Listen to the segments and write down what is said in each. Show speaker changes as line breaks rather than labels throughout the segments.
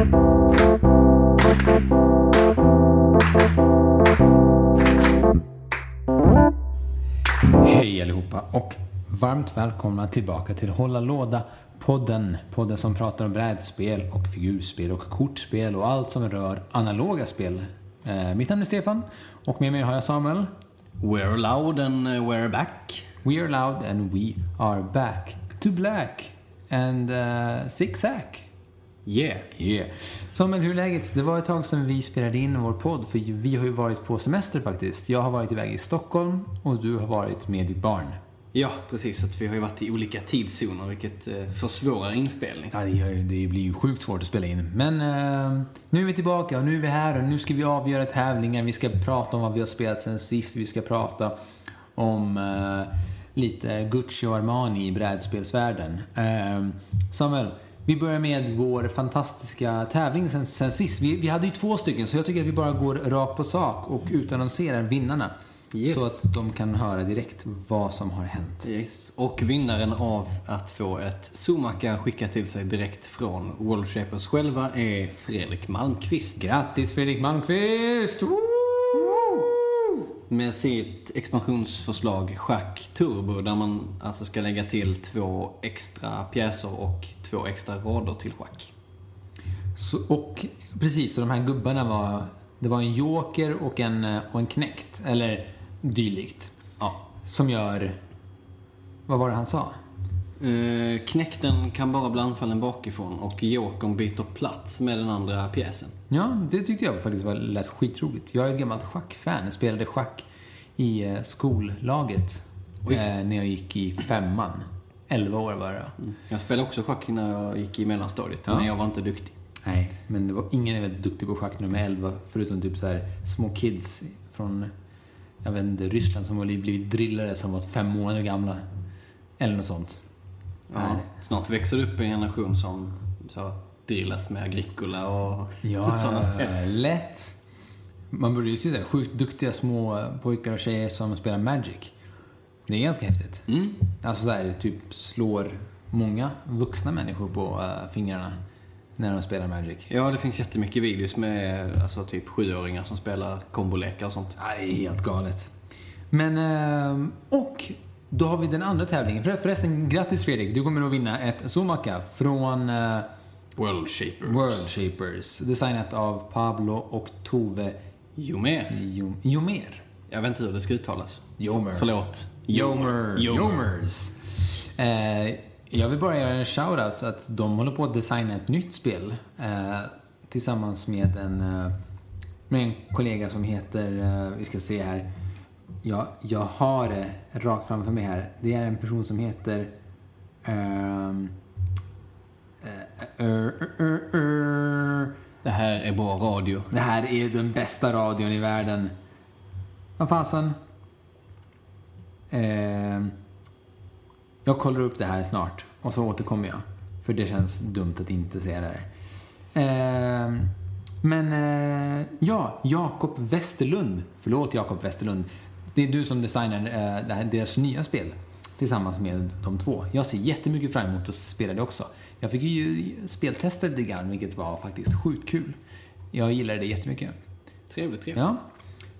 Hej allihopa och varmt välkomna tillbaka till Hålla Låda-podden. Podden som pratar om brädspel och figurspel och kortspel och allt som rör analoga spel. Eh, mitt namn är Stefan och med mig har jag Samuel.
We're loud and uh, we're back.
We are loud and we are back to black and uh, zigzag.
Yeah.
Yeah. Samuel, hur är läget? Det var ett tag sedan vi spelade in vår podd för vi har ju varit på semester faktiskt. Jag har varit iväg i Stockholm och du har varit med ditt barn.
Ja, precis. Att vi har ju varit i olika tidszoner vilket eh, försvårar inspelning.
Ja, det, ju- det blir ju sjukt svårt att spela in. Men eh, nu är vi tillbaka och nu är vi här och nu ska vi avgöra tävlingar. Vi ska prata om vad vi har spelat sen sist. Vi ska prata om eh, lite Gucci och Armani i brädspelsvärlden. Eh, Samuel, vi börjar med vår fantastiska tävling sen, sen sist. Vi, vi hade ju två stycken så jag tycker att vi bara går rakt på sak och utannonserar vinnarna.
Yes.
Så att de kan höra direkt vad som har hänt.
Yes. Och vinnaren av att få ett Zomaka skickat till sig direkt från World Shapers själva är Fredrik Malmqvist.
Grattis Fredrik Malmqvist!
Med sitt expansionsförslag Schack Turbo där man alltså ska lägga till två extra pjäser och två extra rader till schack.
Så, och precis, så de här gubbarna var, det var en joker och en, och en knäckt, eller dylikt.
Ja.
Som gör, vad var det han sa?
Eh, knäkten kan bara bli anfallen bakifrån och jokern byter plats med den andra pjäsen.
Ja, det tyckte jag faktiskt var lät skitroligt. Jag är ett gammalt schackfan, spelade schack i eh, skollaget eh, när jag gick i femman. Elva år var det då.
Jag spelade också schack när jag gick i mellanstadiet,
Ja.
men jag var inte duktig.
Nej, men det var, ingen är väldigt duktig på schack när de är 11, förutom typ så här små kids från, jag vet inte, Ryssland som har blivit drillade som var fem månader gamla. Eller något sånt.
Ja, snart växer upp en generation som så, drillas med Agricola och
Ja,
sådana spel.
lätt. Man borde ju se där, sjukt duktiga små pojkar och tjejer som spelar Magic. Det är ganska häftigt.
Mm.
Alltså där, typ slår många vuxna människor på eh, fingrarna när de spelar Magic.
Ja, det finns jättemycket videos med alltså, typ sjuåringar som spelar kombolekar och sånt.
Ja, det är helt galet. Men, ehm, och då har vi den andra tävlingen. För- Förresten, grattis Fredrik. Du kommer att vinna ett Zomaka från eh,
World Shaper.
World Shapers. Designat av Pablo och Tove
Jomer.
Jo- Jomer.
Jag vet inte hur det ska uttalas.
Jomer.
Förlåt.
Jomer.
Jomer.
Jomers. Eh, jag vill bara göra en shoutout så att de håller på att designa ett nytt spel eh, tillsammans med en, eh, med en kollega som heter, eh, vi ska se här, jag, jag har det rakt framför mig här. Det är en person som heter ehm, eh, eh, eh, eh,
Det här är bra radio.
det här är den bästa radion i världen. Vad fasen? Eh, jag kollar upp det här snart och så återkommer jag. För det känns dumt att inte säga det här. Eh, men eh, ja, Jakob Westerlund. Förlåt Jakob Westerlund. Det är du som designar eh, det här, deras nya spel tillsammans med de två. Jag ser jättemycket fram emot att spela det också. Jag fick ju speltesta lite grann, vilket var faktiskt sjukt kul. Jag gillade det jättemycket.
Trevligt, trevligt.
Ja.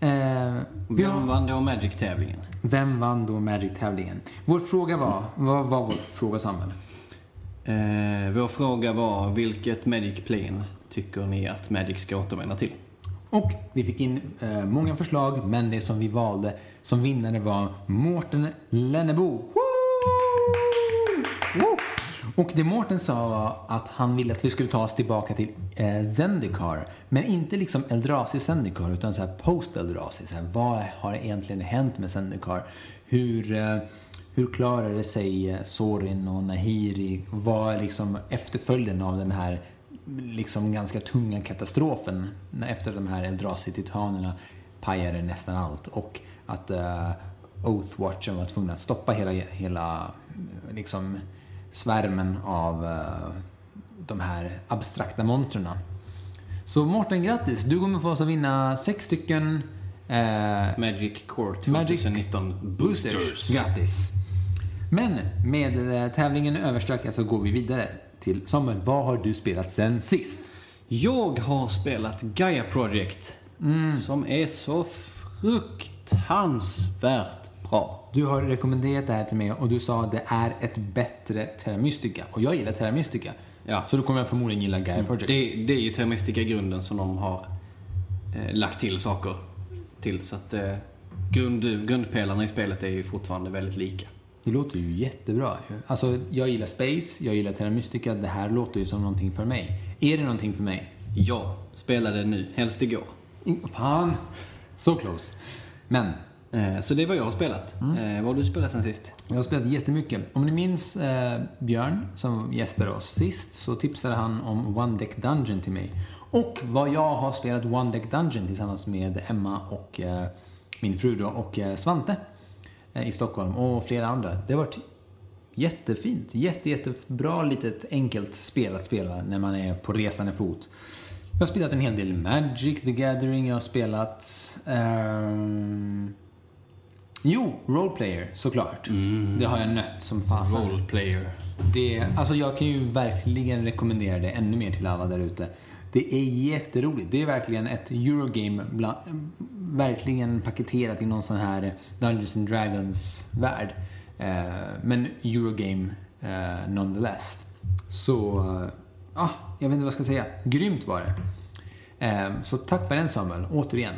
Eh,
Vem
har,
vann då Magic-tävlingen?
vem vann då Magic-tävlingen? Vår fråga var, vad var vår fråga Samuel?
Eh, vår fråga var, vilket Magic Plane tycker ni att Magic ska återvända till?
Och vi fick in eh, många förslag, men det som vi valde som vinnare var Mårten Lennebo. Woo! Och det Mårten sa var att han ville att vi skulle ta oss tillbaka till eh, Zendikar. Men inte liksom Eldrazi Zendikar, utan så här post Eldrazi. Så här, vad har egentligen hänt med Zendikar? Hur, eh, hur klarade sig Sorin och Nahiri? Vad är liksom efterföljden av den här liksom ganska tunga katastrofen efter de här Eldrazi-titanerna pajade nästan allt och att uh, Oathwatchen var tvungna att stoppa hela, hela eh, liksom svärmen av eh, de här abstrakta monstren. Så Mårten, grattis! Du kommer få oss att vinna sex stycken eh,
Magic Court
Magic
2019
boosters.
Boosters.
Grattis! Men med tävlingen överstökad så går vi vidare till Samuel, vad har du spelat sen sist?
Jag har spelat Gaia Project. Som är så fruktansvärt bra.
Du har rekommenderat det här till mig och du sa att det är ett bättre Terra Mystica. Och jag gillar Terra Mystica.
Ja.
Så då kommer jag förmodligen gilla Gaia Project.
Det, det är ju Termistika grunden som de har eh, lagt till saker till. Så att eh, grund, grundpelarna i spelet är ju fortfarande väldigt lika.
Det låter ju jättebra. Alltså, jag gillar Space, jag gillar Terra Mystica. Det här låter ju som någonting för mig. Är det någonting för mig?
Jag spelade nu, helst igår.
Fan! So close. Men,
Eh, så det är vad jag har spelat.
Mm.
Eh, vad har du spelat sen sist?
jag har spelat jättemycket. Om ni minns eh, Björn, som gästade oss sist, så tipsade han om One Deck Dungeon till mig. Och vad jag har spelat One Deck Dungeon tillsammans med Emma och eh, min fru då, och Svante i Stockholm och flera andra. Det har varit jättefint. Jätte, jättebra litet enkelt spel att spela när man är på resande fot. Jag har spelat en hel del Magic the Gathering. Jag har spelat... ehm, Jo, Roleplayer såklart. Det har jag nött som fasen.
Roleplayer.
Det, alltså jag kan ju verkligen rekommendera det ännu mer till alla där ute. Det är jätteroligt. Det är verkligen ett Eurogame, bland, verkligen paketerat i någon sån här Dungeons and Dragons-värld. Eh, men Eurogame eh, nonetheless. Så, eh, ah, jag vet inte vad jag ska säga. Grymt var det. Så tack för den Samuel, återigen.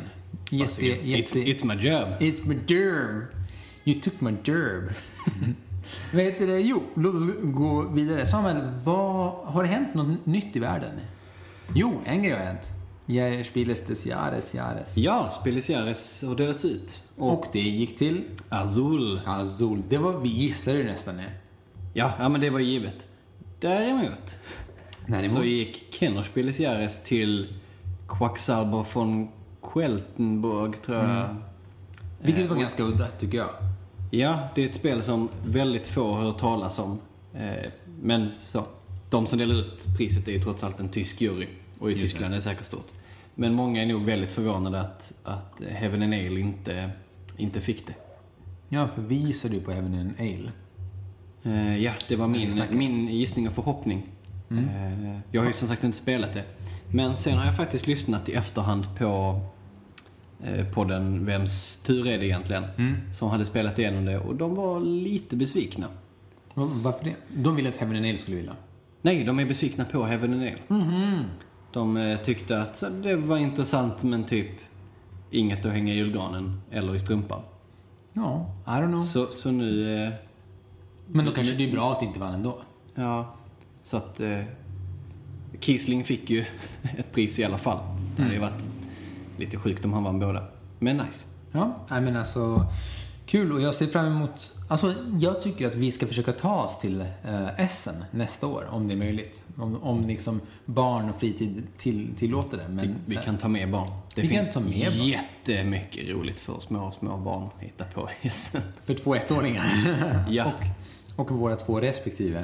Jätte, jätte,
It's, it's my job.
It's my derb. You took my derb. Vad heter det? Jo, låt oss gå vidare. Samuel, vad, har det hänt något nytt i världen? Jo, en grej har hänt. Jag spelades des Jahres, Jahres.
Ja, Spelis Jahres har delats ut. Och,
Och det gick till
Azul.
Azul. Det var, vi gissade det nästan. eh.
Ja, ja, men det var givet. Däremot
Däremot-
så gick Kenner Spelis Jahres till Quacksalber von Queltenburg, tror jag.
Vilket var ganska udda, tycker jag.
Ja, det är ett spel som väldigt få hör talas om. Eh, Men så, de som delar ut priset är ju trots allt en tysk jury. Och i Tyskland är det säkert stort. Men många är nog väldigt förvånade att, att Heaven and Ale inte, inte fick det.
Ja, för vi gissade ju på Heaven and Ale.
Eh, Ja, det var min, min gissning och förhoppning. Eh, Jag har ju som sagt inte spelat det. Men sen har jag faktiskt lyssnat i efterhand på eh, podden Vems tur är det egentligen? Som hade spelat igenom det och de var lite besvikna.
Va- Varför det? De ville att Heaven and Ale skulle vilja.
Nej, de är besvikna på Heaven and Ale. De eh, tyckte att det var intressant men typ inget att hänga i julgranen eller i strumpan.
Ja, I don't know.
Så, så nu, eh,
Men då kanske det är bra att det inte vann ändå.
ja, så att eh, Kiesling fick ju ett pris i alla fall. Det hade ju varit lite sjukt om han vann båda. Men nice.
Ja, nej men alltså kul och jag ser fram emot, alltså jag tycker att vi ska försöka ta oss till eh, Essen nästa år om det är möjligt. Om, om liksom barn och fritid till, tillåter det. Men,
Vi, vi kan ta med barn. Det
Vi kan
finns
ta med barn.
jättemycket roligt för små, små barn att hitta på Essen.
För två ettåringar.
Ja.
och, och våra två respektive.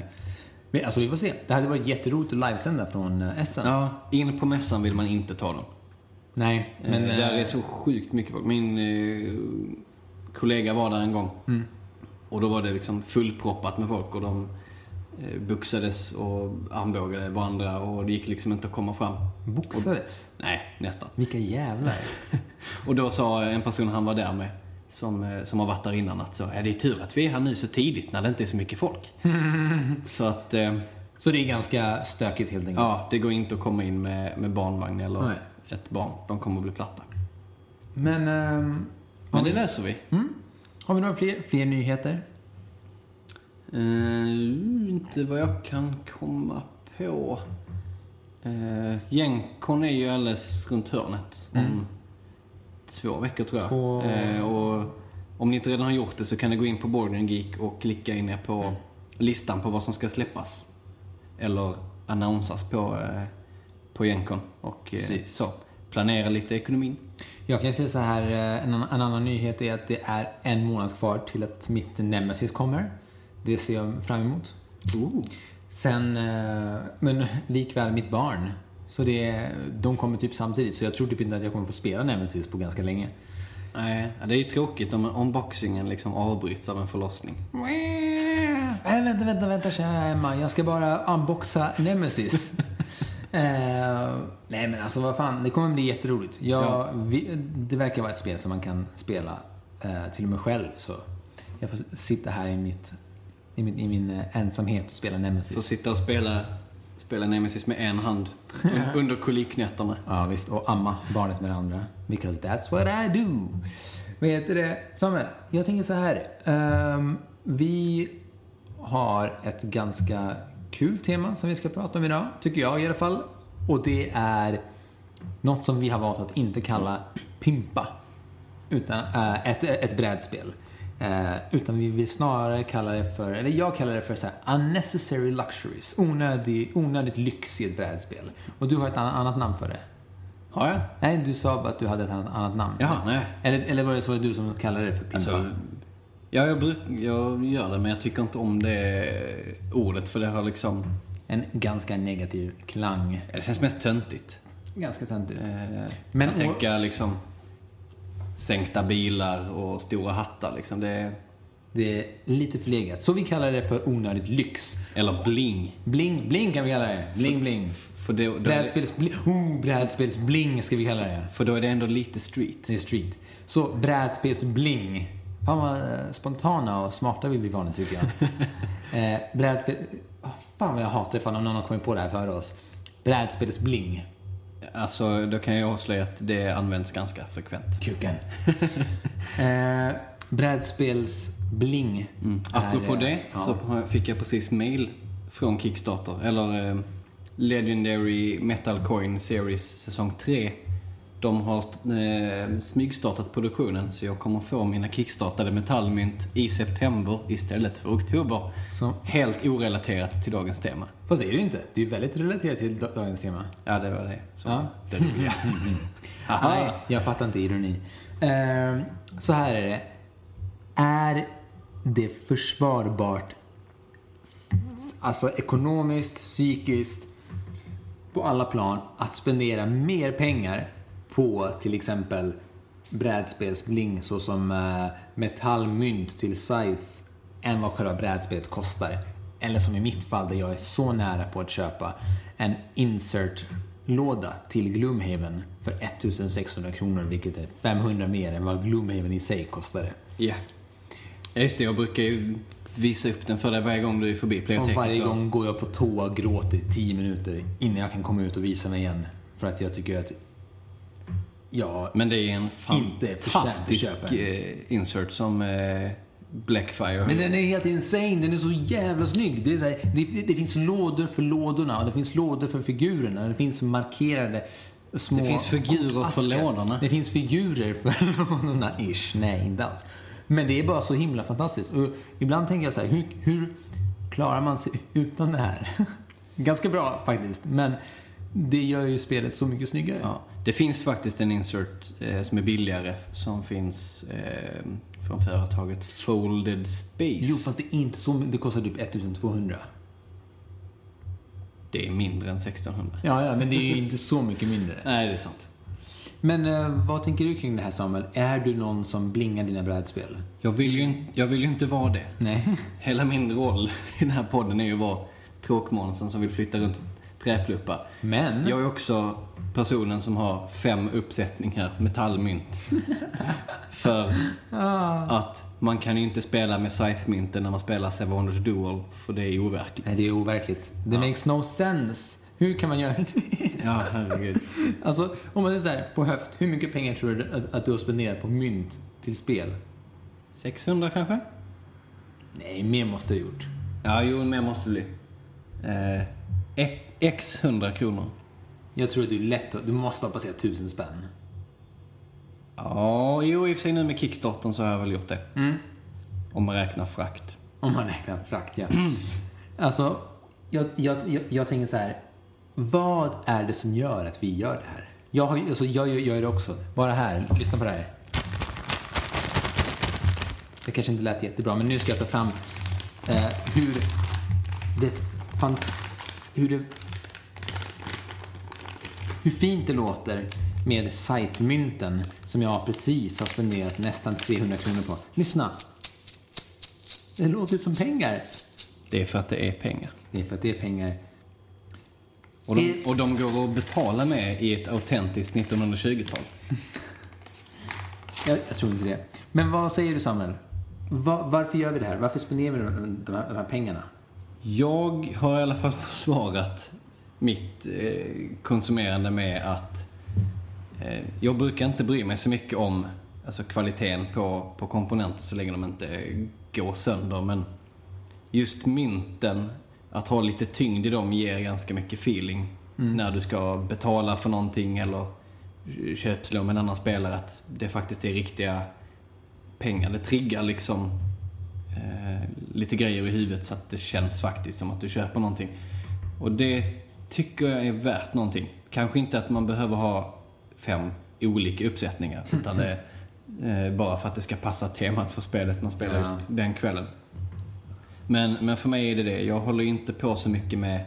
Men, alltså vi får se. Det hade varit jätteroligt att livesända från eh, Essen.
Ja, in på mässan vill man inte ta dem.
Nej, men...
Men, där
eh,
är så sjukt mycket folk. Min eh, kollega var där en gång.
Mm.
Och då var det liksom fullproppat med folk och de eh, buxades och armbågade varandra och det gick liksom inte att komma fram.
Boxades?
Nej, nästan.
Vilka jävlar.
Och då sa en person han var där med, som, eh, som har varit där innan, att så, ja, det är tur att vi är här nu så tidigt när det inte är så mycket folk. så att, eh,
Så det är ganska stökigt helt enkelt.
ja, det går inte att komma in med, med barnvagn eller
Nej.
ett barn. De kommer att bli platta.
Men... ehm,
Men det löser vi.
Mm. Har vi några fler, fler nyheter?
Eh, inte vad jag kan komma på. Uh, Genkon är ju alldeles runt hörnet om två veckor tror jag.
På-
Eh, och om ni inte redan har gjort det så kan ni gå in på Boarding Geek och klicka in er på listan på vad som ska släppas. Eller annonsas på, uh, på Genkon. Och eh, så. Planera lite ekonomin.
Jag kan säga så här, eh, en, annan- en annan nyhet är att det är en månad kvar till att mitt Nemesis kommer. Det ser jag fram emot. Sen, eh, men likväl mitt barn. Så det, de kommer typ samtidigt, så jag tror typ inte att jag kommer få spela Nemesis på ganska länge.
Nej, det är ju tråkigt om unboxingen liksom avbryts av en förlossning.
Nej, vänta, vänta, vänta kära Emma. Jag ska bara unboxa Nemesis. Eh, nej men alltså vad fan, det kommer bli jätteroligt. Jag,
Ja.
vi, det verkar vara ett spel som man kan spela eh, till och med själv. Så jag får sitta här i, mitt, i, min, i min eh, ensamhet och spela Nemesis.
Får sitta och spela, spela Nemesis med en hand un- under koliknätterna.
Ja visst, och amma barnet med det andra. Because that's what I do. Vad heter det? Samuel, jag tänker så här. Ehm, vi har ett ganska kul tema som vi ska prata om idag, tycker jag i alla fall. Och det är något som vi har valt att inte kalla pimpa. Utan äh, ett, ett brädspel. Eh, utan vi vill snarare kalla det för, eller jag kallar det för så här, unnecessary luxuries. Onödig, onödigt lyx i ett brädspel. Och du har ett annat, namn för det.
Har jag?
Nej, du sa bara att du hade ett annat, annat namn.
Jaha, nej.
Eller, eller var det så du som kallade det för pimpa?
Alltså, ja, jag, bruk, jag gör det, men jag tycker inte om det ordet för det har liksom...
en ganska negativ klang.
Det känns mest töntigt.
Ganska töntigt.
Eh,
Men
jag tänker liksom sänkta bilar och stora hattar liksom. Det är,
Det är lite förlegat. Så vi kallar det för onödigt lyx.
eller bling.
Bling, bling kan vi kalla det. Bling, bling.
För då, då,
Brädspelsbling, oh, brädspelsbling ska vi kalla det.
för då är det ändå lite street.
Det är street. Så brädspelsbling. Fan vad eh, spontana och smarta vi blir vanligt tycker jag. eh, brädspel... Oh, fan vad jag hatar ifall någon har kommit på det här före oss. Brädspelsbling.
Alltså, då kan jag avslöja att det används ganska frekvent.
Kuken. eh, brädspelsbling.
Mm.
är,
Apropå
eh,
det
ja.
så fick jag precis mail från Kickstarter, eller eh, Legendary Metal Coin Series säsong 3. De har eh, smygstartat produktionen så jag kommer få mina kickstartade metallmynt i september istället för oktober.
Så,
Helt orelaterat till dagens tema.
fast det är det ju inte. Det är ju väldigt relaterat till da- dagens tema.
Ja, det var det. Så,
Ja.
det vill jag. Aha.
Nej, jag fattar inte ironi. Eh, så här är det. Är det försvarbart, alltså ekonomiskt, psykiskt, på alla plan, att spendera mer pengar på till exempel brädspelsbling såsom eh, metallmynt till Scythe än vad själva brädspelet kostar. Eller som i mitt fall där jag är så nära på att köpa en insert-låda till Gloomhaven för 1600 kronor vilket är 500 mer än vad Gloomhaven i sig kostade.
Ja. Ja, Just det, jag brukar ju visa upp den för dig varje gång du är förbi
Och varje gång går jag på toa och gråter i 10 minuter innan jag kan komma ut och visa mig igen. För att jag tycker att jag
Men det är en fantastisk eh, insert som eh, Blackfire.
Men den är helt insane, den är så jävla snygg. Det, är så här, det, det finns lådor för lådorna och det finns lådor för figurerna. Det finns markerade små
Det finns figurer för lådorna.
Det finns figurer för lådorna, ish. Nej, inte alls. Men det är bara så himla fantastiskt. Och ibland tänker jag så här, hur, hur klarar man sig utan det här? Ganska bra faktiskt, men det gör ju spelet så mycket snyggare.
Ja, det finns faktiskt en insert eh, som är billigare som finns eh, från företaget Folded Space.
Jo, fast det är inte så Det kostar typ 1200.
Det är mindre än 1600.
Ja, ja, men det är ju inte så mycket mindre.
Nej, det är sant.
Men eh, vad tänker du kring det här Samuel? Är du någon som blingar dina brädspel?
Jag vill, ju, in- jag vill ju inte vara det.
Nej.
Hela min roll i den här podden är ju att vara tråkmånsen som vill flytta runt träpluppar.
Men,
Jag är också personen som har fem uppsättningar metallmynt. För att man kan ju inte spela med Scythe-mynten när man spelar Seven Wonders Duel, för det är overkligt.
nej det är overkligt. Det makes no sense. Hur kan man göra det?
Ja, herregud.
alltså, om man är så här på höft, hur mycket pengar tror du att, att du har spenderat på mynt till spel?
600 kanske?
Nej, mer måste du ha gjort.
Ja, jo, mer måste det bli. Eh, e- X 100 kronor.
Jag tror att du är lätt Du måste ha passerat tusen spänn.
Ja, jo, i och för sig nu med Kickstarten så har jag väl gjort det.
Mm.
Om man räknar frakt.
Om man räknar frakt, ja. Alltså, jag, jag, jag, jag tänker så här. Vad är det som gör att vi gör det här? Jag, har, alltså, jag gör, gör det också. Bara här, lyssna på det här. Det kanske inte lät jättebra, men nu ska jag ta fram eh, hur det... Hur det... Hur fint det låter med Scythe-mynten som jag precis har spenderat nästan 300 kronor på. Lyssna! Det låter som pengar.
Det är för att det är pengar.
Det är för att det är pengar.
Och de, och de går att betala med i ett autentiskt 1920-tal.
Jag, jag tror inte det. Men vad säger du Samuel? Va, varför gör vi det här? Varför spenderar vi de, de, här, de här pengarna?
Jag har i alla fall försvarat mitt eh, konsumerande med att eh, jag brukar inte bry mig så mycket om alltså, kvaliteten på, på komponenter så länge de inte går sönder. Men just mynten, att ha lite tyngd i dem ger ganska mycket feeling mm. när du ska betala för någonting eller köpslå med en annan spelare. Att det faktiskt är riktiga pengar. Det triggar liksom eh, lite grejer i huvudet så att det känns faktiskt som att du köper någonting. Och det tycker jag är värt någonting. Kanske inte att man behöver ha fem olika uppsättningar. Utan det är eh, bara för att det ska passa temat för spelet man spelar just den kvällen. Men, men för mig är det det. Jag håller inte på så mycket med,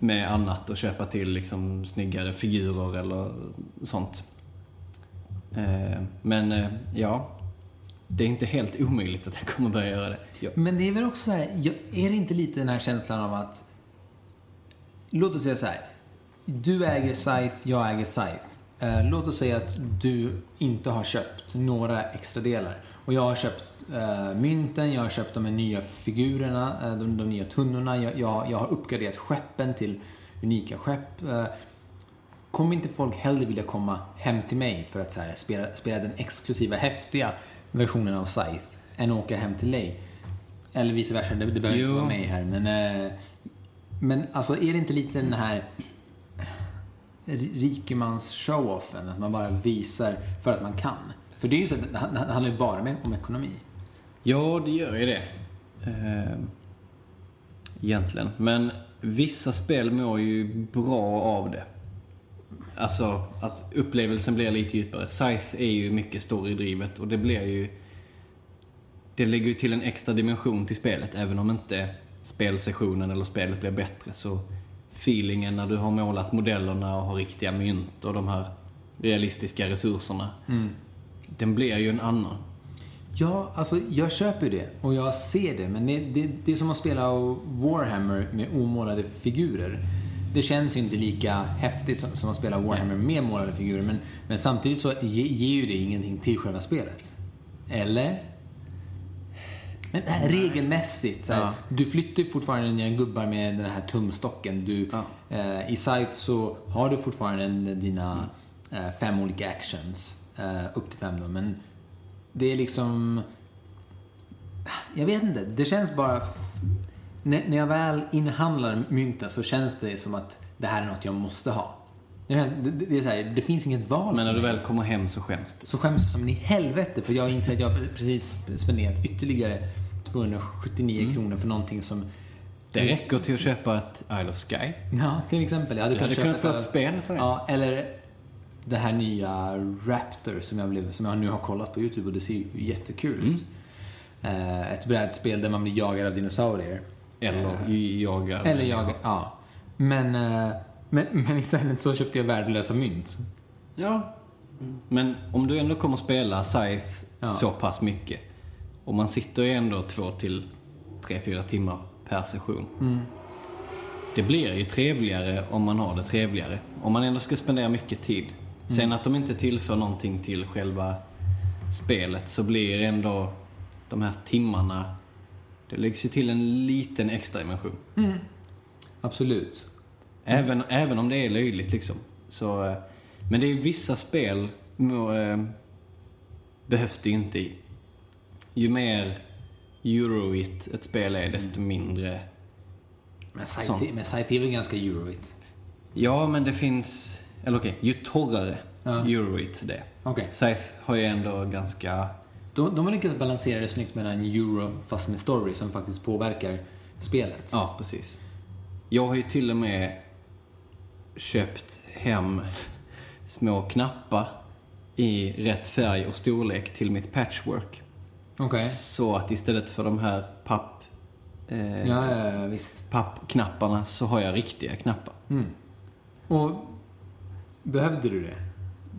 med annat och köpa till liksom snyggare figurer eller sånt. Eh, men eh, ja, det är inte helt omöjligt att jag kommer börja göra det. Ja.
Men det är väl också så här, är det inte lite den här känslan av att, låt oss säga så här, du äger Scythe, jag äger Scythe. Eh, låt oss säga att du inte har köpt några extra delar. Och jag har köpt eh, mynten, jag har köpt de nya figurerna, eh, de, de, nya tunnorna, jag, jag, jag, har uppgraderat skeppen till unika skepp. Eh, kommer inte folk hellre vilja komma hem till mig för att här, spela, spela den exklusiva, häftiga versionen av Scythe än åka hem till dig? Eller vice versa, det, det behöver jo. inte vara mig här. Men, eh, men alltså, är det inte lite den här rikemans show-offen? Att man bara visar för att man kan. För det är ju så att det handlar ju bara om ekonomi.
Ja, det gör ju det. Ehm, egentligen. Men vissa spel mår ju bra av det. Alltså att upplevelsen blir lite djupare. Scythe är ju mycket storydrivet och det blir ju... Det lägger ju till en extra dimension till spelet. Även om inte spelsessionen eller spelet blir bättre så feelingen när du har målat modellerna och har riktiga mynt och de här realistiska resurserna. Mm. Den blir ju en annan.
Ja, alltså jag köper det och jag ser det. Men det, det, det är som att spela Warhammer med omålade figurer. Det känns ju inte lika häftigt som, som att spela Warhammer med målade figurer. Men, men samtidigt så ger ge ju det ingenting till själva spelet. Eller? Men det här, regelmässigt, så här, ja. du flyttar ju fortfarande dina gubbar med den här tumstocken. Du, ja. eh, I Scythe så har du fortfarande dina mm. eh, fem olika actions. Eh, upp till fem då, men det är liksom... Jag vet inte, det känns bara... När, när jag väl inhandlar mynten så känns det som att det här är något jag måste ha. Det, det, är så här, det finns inget val.
Men när du väl kommer hem så skäms du?
Så skäms jag som i helvete för jag inser att jag precis spenderat ytterligare 279 mm. kronor för någonting som...
Det räcker till att köpa ett Isle of Sky.
Ja, till exempel. Jag
hade, du hade kunnat få ett spel för det.
Ja, eller det här nya Raptor som jag, blev, som jag nu har kollat på YouTube och det ser ju jättekul ut. Mm. Uh, ett brädspel där man blir jagad av dinosaurier.
Eller uh, jagad.
Eller jagad, ja. Men, uh, men, men istället så köpte jag värdelösa mynt.
Ja. Men om du ändå kommer att spela Scythe ja. så pass mycket och man sitter ju ändå två till tre, fyra timmar per session. Mm. Det blir ju trevligare om man har det trevligare. Om man ändå ska spendera mycket tid Mm. Sen att de inte tillför någonting till själva spelet så blir ändå de här timmarna, det läggs ju till en liten extra dimension.
Mm. Absolut.
Även, även om det är löjligt liksom. Så, eh, men det är vissa spel må, eh, behövs det ju inte i. Ju mer euroigt ett spel är, desto mm. mindre
Men sci-fi är väl ganska euroigt?
Ja, men det finns eller okej, ju torrare ja. Euroit det.
Okay.
Scythe har ju ändå ganska...
De, de har lyckats balansera det snyggt med en euro fast med story som faktiskt påverkar spelet.
Ja, precis. Jag har ju till och med köpt hem små knappar i rätt färg och storlek till mitt patchwork.
Okay.
Så att istället för de här papp...
Eh, ja, ja, ja, visst.
pappknapparna så har jag riktiga knappar.
Mm. Och Behövde du det?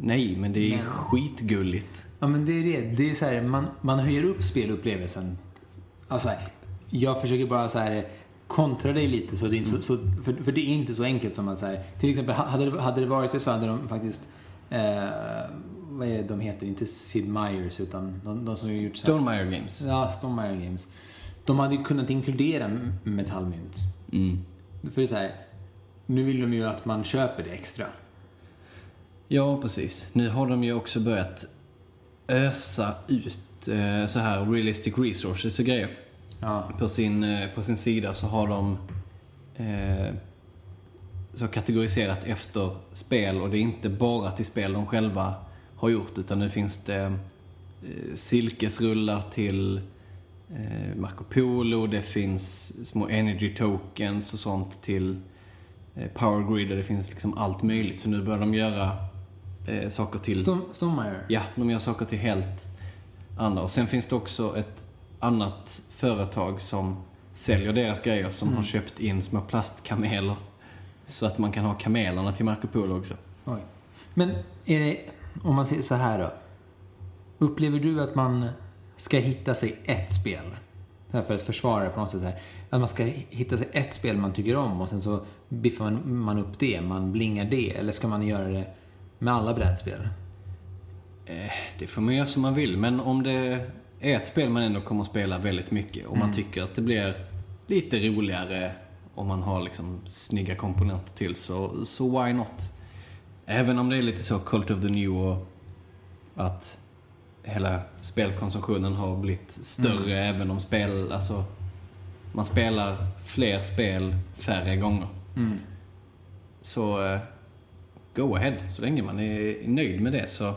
Nej, men det är men... skitgulligt.
Ja, men det är det. Det är så här, man, man höjer upp spelupplevelsen. Alltså, jag försöker bara så här kontra dig lite. Så det inte så, så, för, för det är inte så enkelt som man säger. Till exempel hade det, hade det varit så så hade de faktiskt eh, vad är de heter? Inte Sid Meier's utan de, de som har gjort
Stonemaier Games.
Ja, Stonemaier Games. De hade ju kunnat inkludera metallmynt.
Mm.
För det är så här, nu vill de ju att man köper det extra.
Ja, precis. Nu har de ju också börjat ösa ut eh, så här realistic resources och grejer.
Ja.
På sin, eh, på sin sida så har de eh, så kategoriserat efter spel och det är inte bara till spel de själva har gjort utan nu finns det eh, silkesrullar till eh, Marco Polo, det finns små energy tokens och sånt till eh, Power Grid och det finns liksom allt möjligt. Så nu börjar de göra eh, saker till...
Stom, Stonemaier.
Ja, de gör saker till helt andra. Och sen finns det också ett annat företag som säljer deras grejer som har köpt in små plastkameler. Så att man kan ha kamelerna till Marco Polo också.
Oj. Men är det, om man säger så här då. Upplever du att man ska hitta sig ett spel? För att försvara på något sätt. Här. Att man ska hitta sig ett spel man tycker om och sen så biffar man, man upp det, man blingar det. Eller ska man göra det med alla brädspel?
Eh, det får man göra som man vill, men om det är ett spel man ändå kommer att spela väldigt mycket och man tycker att det blir lite roligare om man har liksom snygga komponenter till så, så why not? Även om det är lite så Cult of the New och att hela spelkonsumtionen har blivit större även om spel, alltså man spelar fler spel färre gånger. Så eh, go ahead, så länge man är nöjd med det så.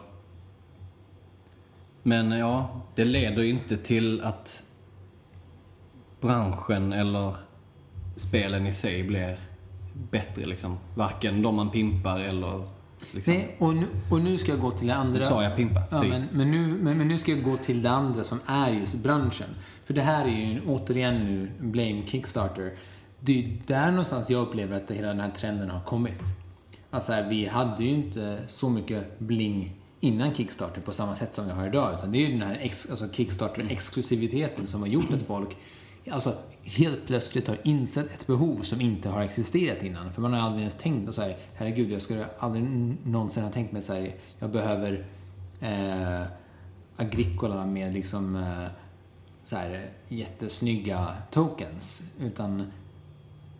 Men ja, det leder inte till att branschen eller spelen i sig blir bättre liksom. Varken de man pimpar eller liksom.
Nej, och nu, och nu ska jag gå till det andra.
Nu sa jag pimpa.
Ja, men, men, nu, men, men nu ska jag gå till det andra som är just branschen. För det här är ju återigen nu Blame Kickstarter. Det är ju där någonstans jag upplever att hela den här trenden har kommit. Alltså här, vi hade ju inte så mycket bling innan Kickstarter på samma sätt som vi har idag. Utan det är ju den här ex, alltså Kickstarter-exklusiviteten som har gjort att folk alltså, helt plötsligt har insett ett behov som inte har existerat innan. För man har aldrig ens tänkt så här, herregud, jag skulle aldrig någonsin ha tänkt mig så här, jag behöver eh, Agricola med liksom eh, så här, jättesnygga tokens. Utan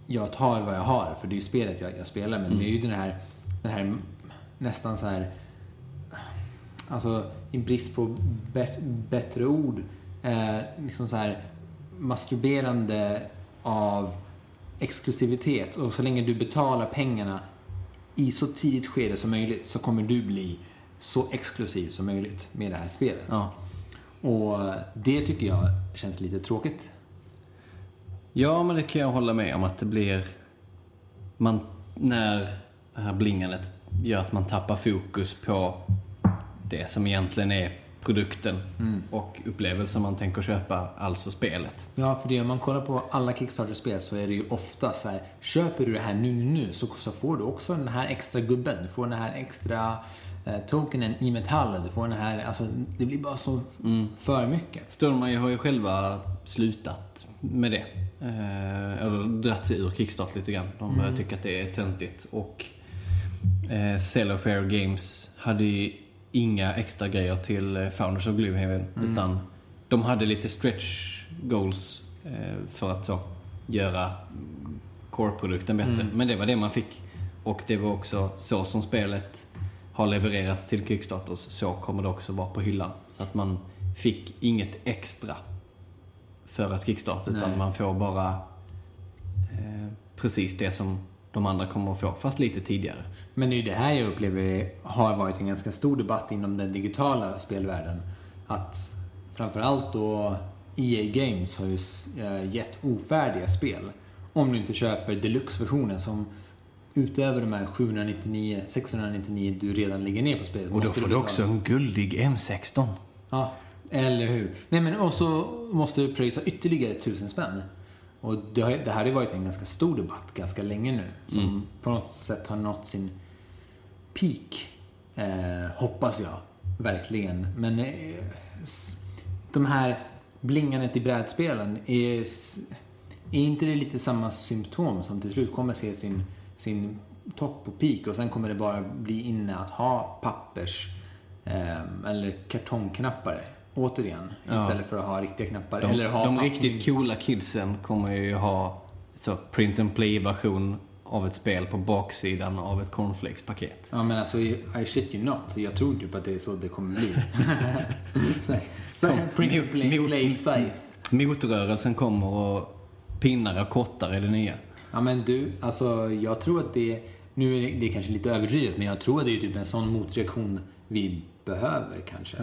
jag tar vad jag har, för det är ju spelet jag, jag spelar. Men det är ju den här, den här nästan så här alltså i brist på bet- bättre ord, eh, liksom så här masturberande av exklusivitet. Och så länge du betalar pengarna i så tidigt skede som möjligt så kommer du bli så exklusiv som möjligt med det här spelet.
Ja.
Och det tycker jag känns lite tråkigt.
Ja, men det kan jag hålla med om att det blir... Man, när det här blingandet gör att man tappar fokus på det som egentligen är produkten och upplevelsen man tänker köpa, alltså spelet.
Ja, för det om man kollar på alla Kickstarter-spel så är det ju ofta så här, köper du det här nu, nu, så, så får du också den här extra gubben, du får den här extra eh, tokenen i metallen, du får den här, alltså det blir bara så för mycket.
Stonemaier har ju själva slutat med det. Eh, eller dratt sig ur Kickstart lite grann. De börjar tycka att det är töntigt. Och eh, Cellofair Games hade ju inga extra grejer till eh, Founders of Gloomhaven. Utan de hade lite stretch goals eh, för att så göra core-produkten bättre. Men det var det man fick. Och det var också så som spelet har levererats till Kickstarters. Så kommer det också vara på hyllan. Så att man fick inget extra för att kickstarta utan man får bara eh, precis det som de andra kommer att få, fast lite tidigare.
Men det är ju det här jag upplever har varit en ganska stor debatt inom den digitala spelvärlden. Att framförallt då EA Games har ju eh, gett ofärdiga spel. Om du inte köper deluxe-versionen som utöver de här 799, 699 du redan lägger ner på spelet.
Och då får du
betala.
också en guldig M16.
Ja, eller hur. Nej men och så måste du pröjsa ytterligare tusen spänn. Och det, har, det här har ju varit en ganska stor debatt ganska länge nu. Som på något sätt har nått sin peak. Eh, hoppas jag. Verkligen. Men eh, de här blingandet i brädspelen är... Är inte det lite samma symptom som till slut kommer se sin, sin topp och peak och sen kommer det bara bli inne att ha pappers eh, eller kartongknappar återigen
Ja.
istället för att ha riktiga knappar.
De,
eller ha
de riktigt coola kidsen kommer ju ha så print and play-version av ett spel på baksidan av ett cornflakes-paket.
Ja men alltså, I shit you not. Jag tror typ att det är så det kommer bli. print and play, play site.
Motrörelsen kommer och pinnar och kottar i det nya.
Ja men du, alltså jag tror att det, nu är det, det är kanske lite överdrivet, men jag tror att det är typ en sån motreaktion vi behöver kanske.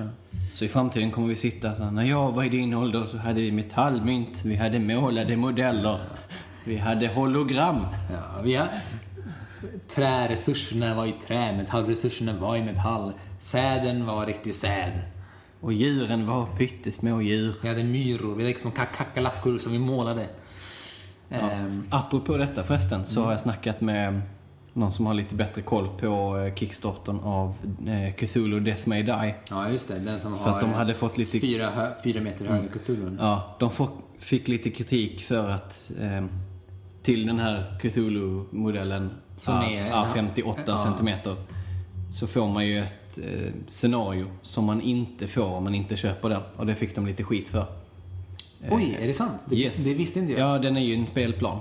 Så i framtiden kommer vi sitta så här, när jag var i din ålder så hade vi metallmynt, vi hade målade modeller, vi hade hologram.
Ja, vi har, träresurserna var i trä, metallresurserna var i metall, säden var riktig säd.
Och djuren var pyttesmå djur.
Vi hade myror, vi hade liksom kak- kackerlackor som vi målade. Ehm,
Apropå detta förresten så har jag snackat med någon som har lite bättre koll på eh, kickstarten av eh, Cthulhu Death May Die.
ja, just det. Den som
För
har
att de hade fått lite
fyra, hö, fyra meter höga Cthulhun.
Ja, de fick lite kritik för att eh, till den här Cthulhu-modellen,
Som
A-
är-
A58
ja.
centimeter, så får man ju ett eh, scenario som man inte får om man inte köper den. Och det fick de lite skit för.
Oj, är det sant? Det,
Yes.
det visste inte jag.
Ja, den är ju en spelplan.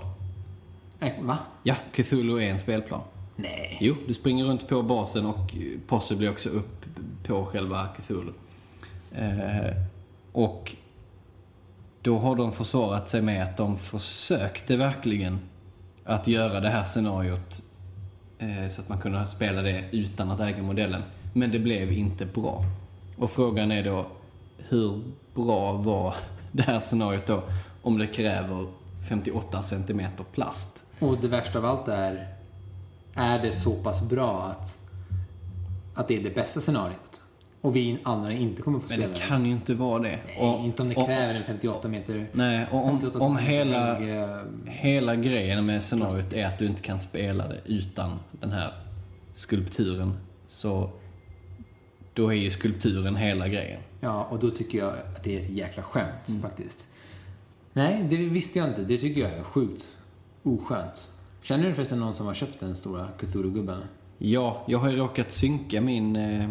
Va?
Ja, Cthulhu är en spelplan.
Nej.
Jo, du springer runt på basen och eh, possibly också upp på själva Cthulhu. Eh, och då har de försvarat sig med att de försökte verkligen att göra det här scenariot eh, så att man kunde spela det utan att äga modellen. Men det blev inte bra. Och frågan är då, hur bra var det här scenariot då om det kräver 58 centimeter plast?
Och det värsta av allt är, är det så pass bra att, att det är det bästa scenariot? Och vi andra inte kommer få
Men
spela
det kan ju inte vara det.
Nej, inte om det
och-
kräver en 58 meter...
Nej, och om,
58
om hela,
eh,
hela grejen med scenariot är att du inte kan spela det utan den här skulpturen, så då är ju skulpturen hela grejen.
Ja, och då tycker jag att det är ett jäkla skämt
Mm.
faktiskt. Nej, det visste jag inte. Det tycker jag är sjukt oskönt. Känner du förresten någon som har köpt den stora Cthulhu-gubben?
Ja, jag har ju råkat synka min, eh,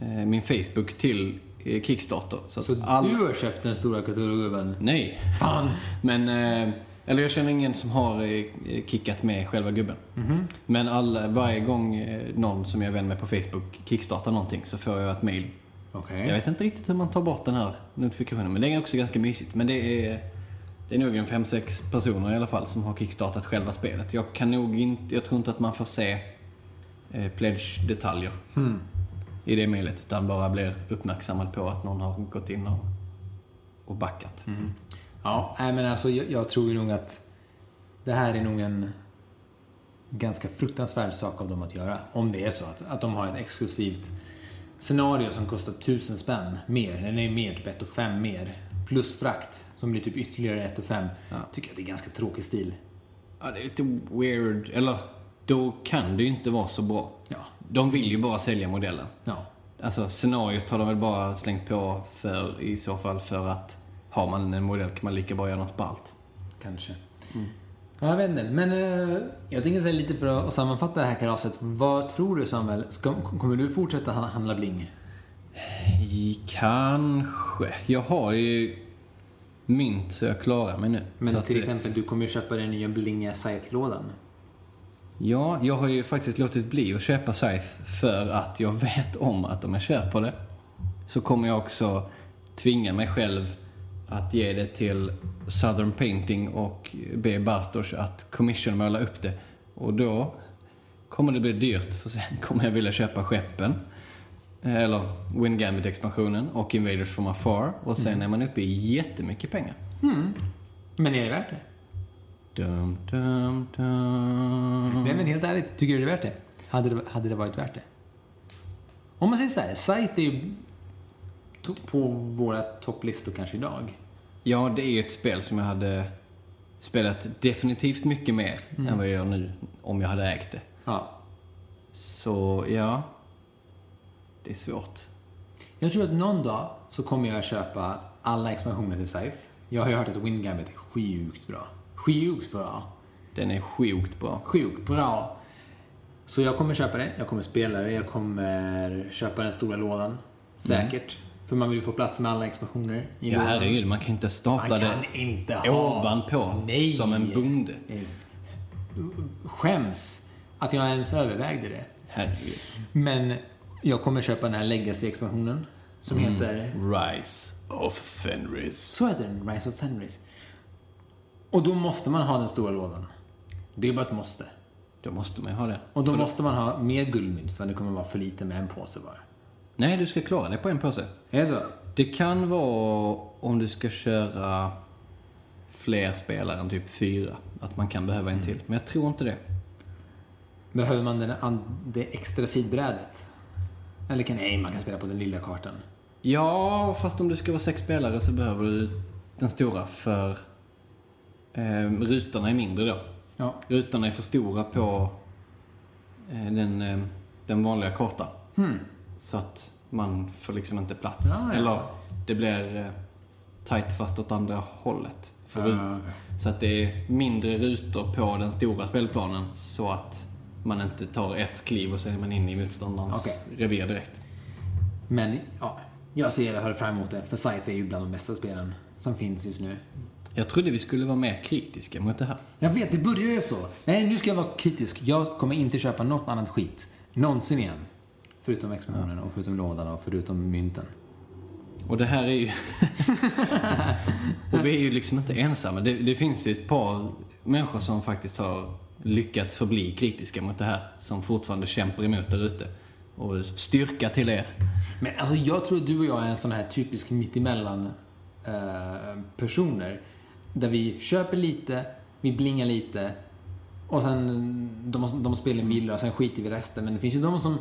eh, min Facebook till eh, Kickstarter. Så,
Så
all...
du har köpt den stora Cthulhu-gubben?
Nej.
Fan!
Men, eh, eller jag känner ingen som har eh, kickat med själva gubben.
Mhm.
Men alla, varje gång någon som jag är vän med på Facebook kickstartar någonting så får jag ett mail
Okej.
Jag vet inte riktigt hur man tar bort den här notifikationen, men det är också ganska mysigt. Men det är, det är nog en fem sex personer i alla fall som har kickstartat själva spelet. Jag kan nog inte, jag tror inte att man får se eh, pledge-detaljer
Hmm.
i det mejlet, utan bara blir uppmärksammad på att någon har gått in och, och backat.
Ja, nej men alltså jag, jag tror ju nog att det här är nog en ganska fruktansvärd sak av dem att göra. Om det är så att, att de har ett exklusivt scenario som kostar tusen spänn mer. Den är mer, typ 1 fem mer. Plus frakt som blir typ ytterligare 1 fem.
Ja.
Tycker jag det är ganska tråkig stil.
Ja, det är lite weird, eller då kan det ju inte vara så bra.
Ja.
De vill ju bara sälja modellen.
Ja.
Alltså scenariot har de väl bara slängt på för, i så fall för att har man en modell kan man lika bra göra något ballt.
Kanske. Ja, jag vet inte. Men eh, jag tänker säga lite för att, att sammanfatta det här kalaset. Vad tror du Samuel? Ska, kommer du fortsätta han- handla bling?
Kanske. Jag har ju mynt så jag klarar mig nu.
Men
så att
till
det-
exempel, du kommer ju köpa den nya blinga Scythe-lådan.
Ja, jag har ju faktiskt låtit bli att köpa Scythe för att jag vet om att om jag köper det så kommer jag också tvinga mig själv att ge det till Southern Painting och be Bartosz att commission måla upp det. Och då kommer det bli dyrt för sen kommer jag vilja köpa skeppen. Eller Wind Gambit-expansionen och Invaders from Afar. Och sen är man uppe i jättemycket pengar.
Men är det värt det?
Dum, dum, dum.
Nej men helt ärligt, tycker du det är värt det? Hade det, hade det varit värt det? Om man säger så här, Scythe är ju på våra topplistor kanske idag.
Ja, det är ju ett spel som jag hade spelat definitivt mycket mer än vad jag gör nu om jag hade ägt det.
Ja.
Så ja, det är svårt.
Jag tror att någon dag så kommer jag köpa alla expansioner till Scythe. Jag har ju hört att Wind Gambit är sjukt bra. Sjukt bra.
Den är sjukt bra.
Sjukt bra. Så jag kommer köpa det, jag kommer spela det, jag kommer köpa den stora lådan. Säkert. För man vill ju få plats med alla expansioner
Ja, herregud, man kan inte stapla
Man kan
det
inte ha...
ovanpå
Nej.
som en bonde.
Skäms att jag ens övervägde det.
Herregud.
Men jag kommer köpa den här Legacy-expansionen. Som
Mm.
heter...
Rise of Fenris.
Så heter den, Rise of Fenris. Och då måste man ha den stora lådan. Det är bara ett måste.
Då måste man ju ha det.
Och då
För
måste man ha mer guldmynt för det kommer vara för lite med en påse bara.
Nej, du ska klara det på en påse.
Är det så?
Det kan vara om du ska köra fler spelare än typ fyra. Att man kan behöva en till. Men jag tror inte det.
Behöver man den, det extra sidbrädet? Eller kan, nej, man kan spela på den lilla kartan.
Ja, fast om du ska vara sex spelare så behöver du den stora för eh, rutorna är mindre då.
Ja.
Rutorna är för stora på eh, den, eh, den vanliga kartan.
Hmm.
Så att man får liksom inte plats.
Ja, ja.
Eller det blir eh, tight fast åt andra hållet. För rut- Så att det är mindre rutor på den stora spelplanen så att man inte tar ett kliv och så är man inne i motståndarens
Okej.
revir direkt.
Men, ja. Jag ser jag håller fram emot det. För Scythe är ju bland de bästa spelen som finns just nu.
Jag trodde vi skulle vara mer kritiska mot det här.
Jag vet, det börjar ju så. Nej, nu ska jag vara kritisk. Jag kommer inte köpa något annat skit. Någonsin igen. Förutom expansionen och förutom lådan och förutom mynten.
Och det här är ju... och vi är ju liksom inte ensamma. Det, det finns ju ett par människor som faktiskt har lyckats förbli kritiska mot det här. Som fortfarande kämpar emot där ute. Och styrka till er.
Men alltså jag tror att du och jag är en sån här typisk mittemellan eh, personer. Där vi köper lite, vi blingar lite och sen de, de spelar mildare och sen skiter vi resten. Men det finns ju de som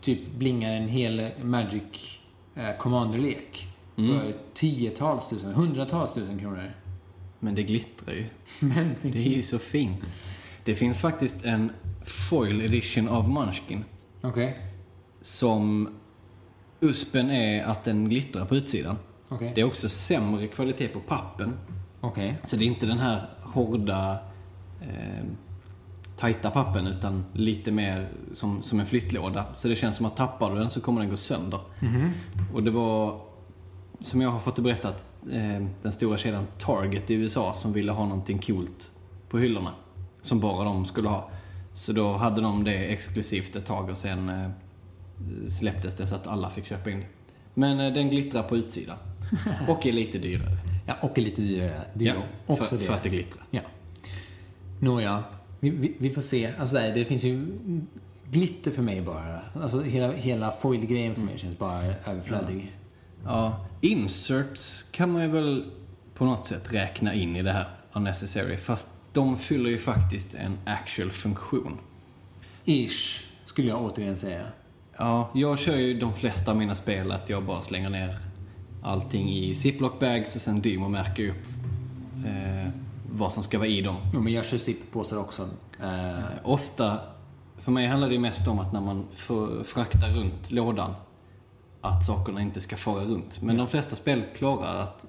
typ blingar en hel Magic eh, Commander-lek för tiotals tusen, hundratals tusen kronor.
Men det glittrar ju.
Men
Det är ju så fint. Det finns faktiskt en foil edition av Munchkin.
Okej,
Som USPen är att den glittrar på utsidan.
okej,
Det är också sämre kvalitet på pappen.
okej.
Så det är inte den här hårda, eh, tajta pappen utan lite mer som, som en flyttlåda. Så det känns som att tappar du den så kommer den gå sönder.
Mhm.
Och det var, som jag har fått det berättat, eh, den stora kedjan Target i USA som ville ha någonting coolt på hyllorna. Som bara de skulle ha. Så då hade de det exklusivt ett tag och sen eh, släpptes det så att alla fick köpa in det. Men eh, den glittrar på utsidan. Och är lite dyrare.
Ja, och är lite dyrare. Det är också
för,
det.
för att det glittrar.
Ja. Nåja, vi, vi, vi får se. Alltså det finns ju glitter för mig bara. Alltså hela, hela foil-grejen för mig känns bara överflödig.
Ja, inserts kan man ju väl på något sätt räkna in i det här unnecessary. Fast de fyller ju faktiskt en actual funktion.
Ish, skulle jag återigen säga.
Ja, jag kör ju de flesta av mina spel att jag bara slänger ner allting i ziplock bags och sen Dymo-märker upp eh, vad som ska vara i dem.
Jo, men jag kör zip-påsar också. Eh,
ofta, för mig handlar det mest om att när man fraktar runt lådan att sakerna inte ska fara runt. Men de flesta spel klarar att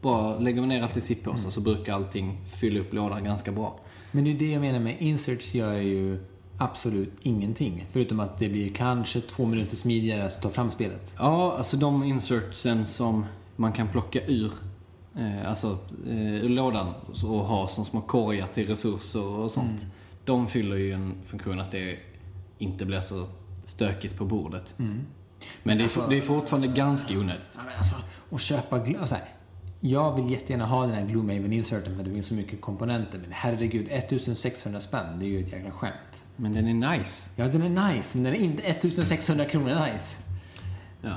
bara lägger man ner allt i zippåsar så brukar allting fylla upp lådan ganska bra.
men det är det jag menar med inserts gör ju absolut ingenting. Förutom att det blir kanske två minuter smidigare att ta fram spelet.
Ja, alltså de insertsen som man kan plocka ur, eh, alltså, eh, ur lådan och ha som små korgar till resurser och sånt. De fyller ju en funktion att det inte blir så stökigt på bordet. Men det är,
Alltså-
det är fortfarande ganska onödigt.
Alltså, och köpa gl- så här, Jag vill jättegärna ha den här Gloomhaven inserten för det finns så mycket komponenter. Men herregud, 1600 spänn, det är ju ett jäkla skämt.
Men den är nice.
Ja, den är nice, men den är inte 1600 kronor nice.
Ja.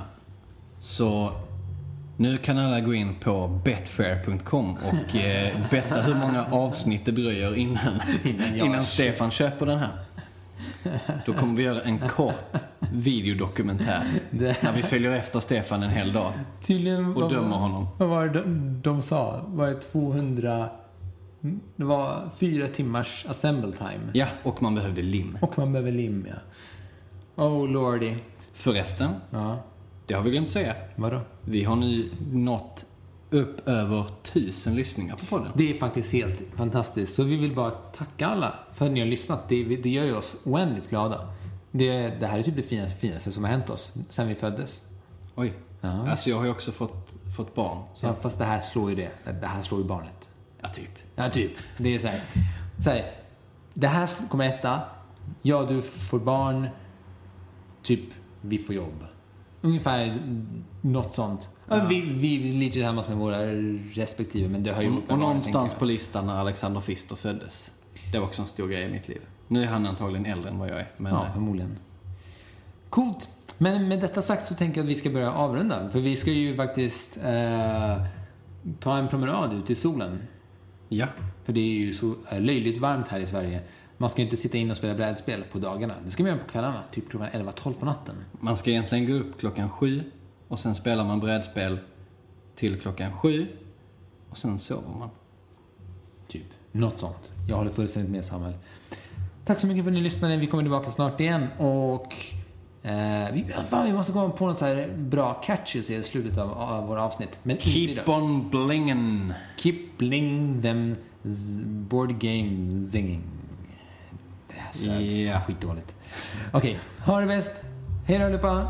Så nu kan alla gå in på betfair.com och eh, betta hur många avsnitt det dröjer innan,
Innan
innan. Stefan köper den här. Då kommer vi göra en kort videodokumentär
Det-
när vi följer efter Stefan en hel dag
Tydligen...
och dömer honom.
Vad var det de, de sa? Var det 200... Det var fyra timmars assemble time.
Ja, och man behövde lim.
Och man behöver lim, ja. Oh lordy.
Förresten,
Ja,
det har vi glömt säga.
vadå?
Vi har nu nått upp över tusen lyssningar på podden.
Det är faktiskt helt fantastiskt. Så vi vill bara tacka alla för att ni har lyssnat. Det, det gör ju oss oändligt glada. Det, det här är typ det finaste, finaste som har hänt oss sen vi föddes.
Oj.
Ja.
Alltså jag har ju också fått, fått barn. Så
Ja, fast det här slår ju det. Det här slår ju barnet.
ja, typ.
Ja, typ. Det är så här. Så här det här kommer etta. Ja, du får barn. Typ, vi får jobb. Ungefär något sånt. Ja. Vi, vi är lite tillsammans med våra respektive, men det har ju
Och, och någonstans på listan när Alexander Fister föddes. Det var också en stor grej i mitt liv. Nu är han antagligen äldre än vad jag är. Men.
Ja,
eh,
förmodligen. Coolt. Men med detta sagt så tänker jag att vi ska börja avrunda. För vi ska ju faktiskt eh, ta en promenad ut i solen.
ja.
För det är ju så eh, löjligt varmt här i Sverige. Man ska ju inte sitta inne och spela brädspel på dagarna. Det ska man göra på kvällarna, typ klockan 11-12 på natten.
Man ska egentligen gå upp klockan sju och sen spelar man brädspel till klockan sju och sen sover man.
Något sånt. Jag håller fullständigt med Samuel. Tack så mycket för att ni lyssnade. Vi kommer tillbaka snart igen och eh, vi, fan, vi måste komma på något så här bra catches i slutet av, av våra avsnitt. Men
Keep on blingen!
Keep bling them board game zinging. Det här sög
Ja.
skitdåligt. Okej, ha det bäst. Hej då allihopa.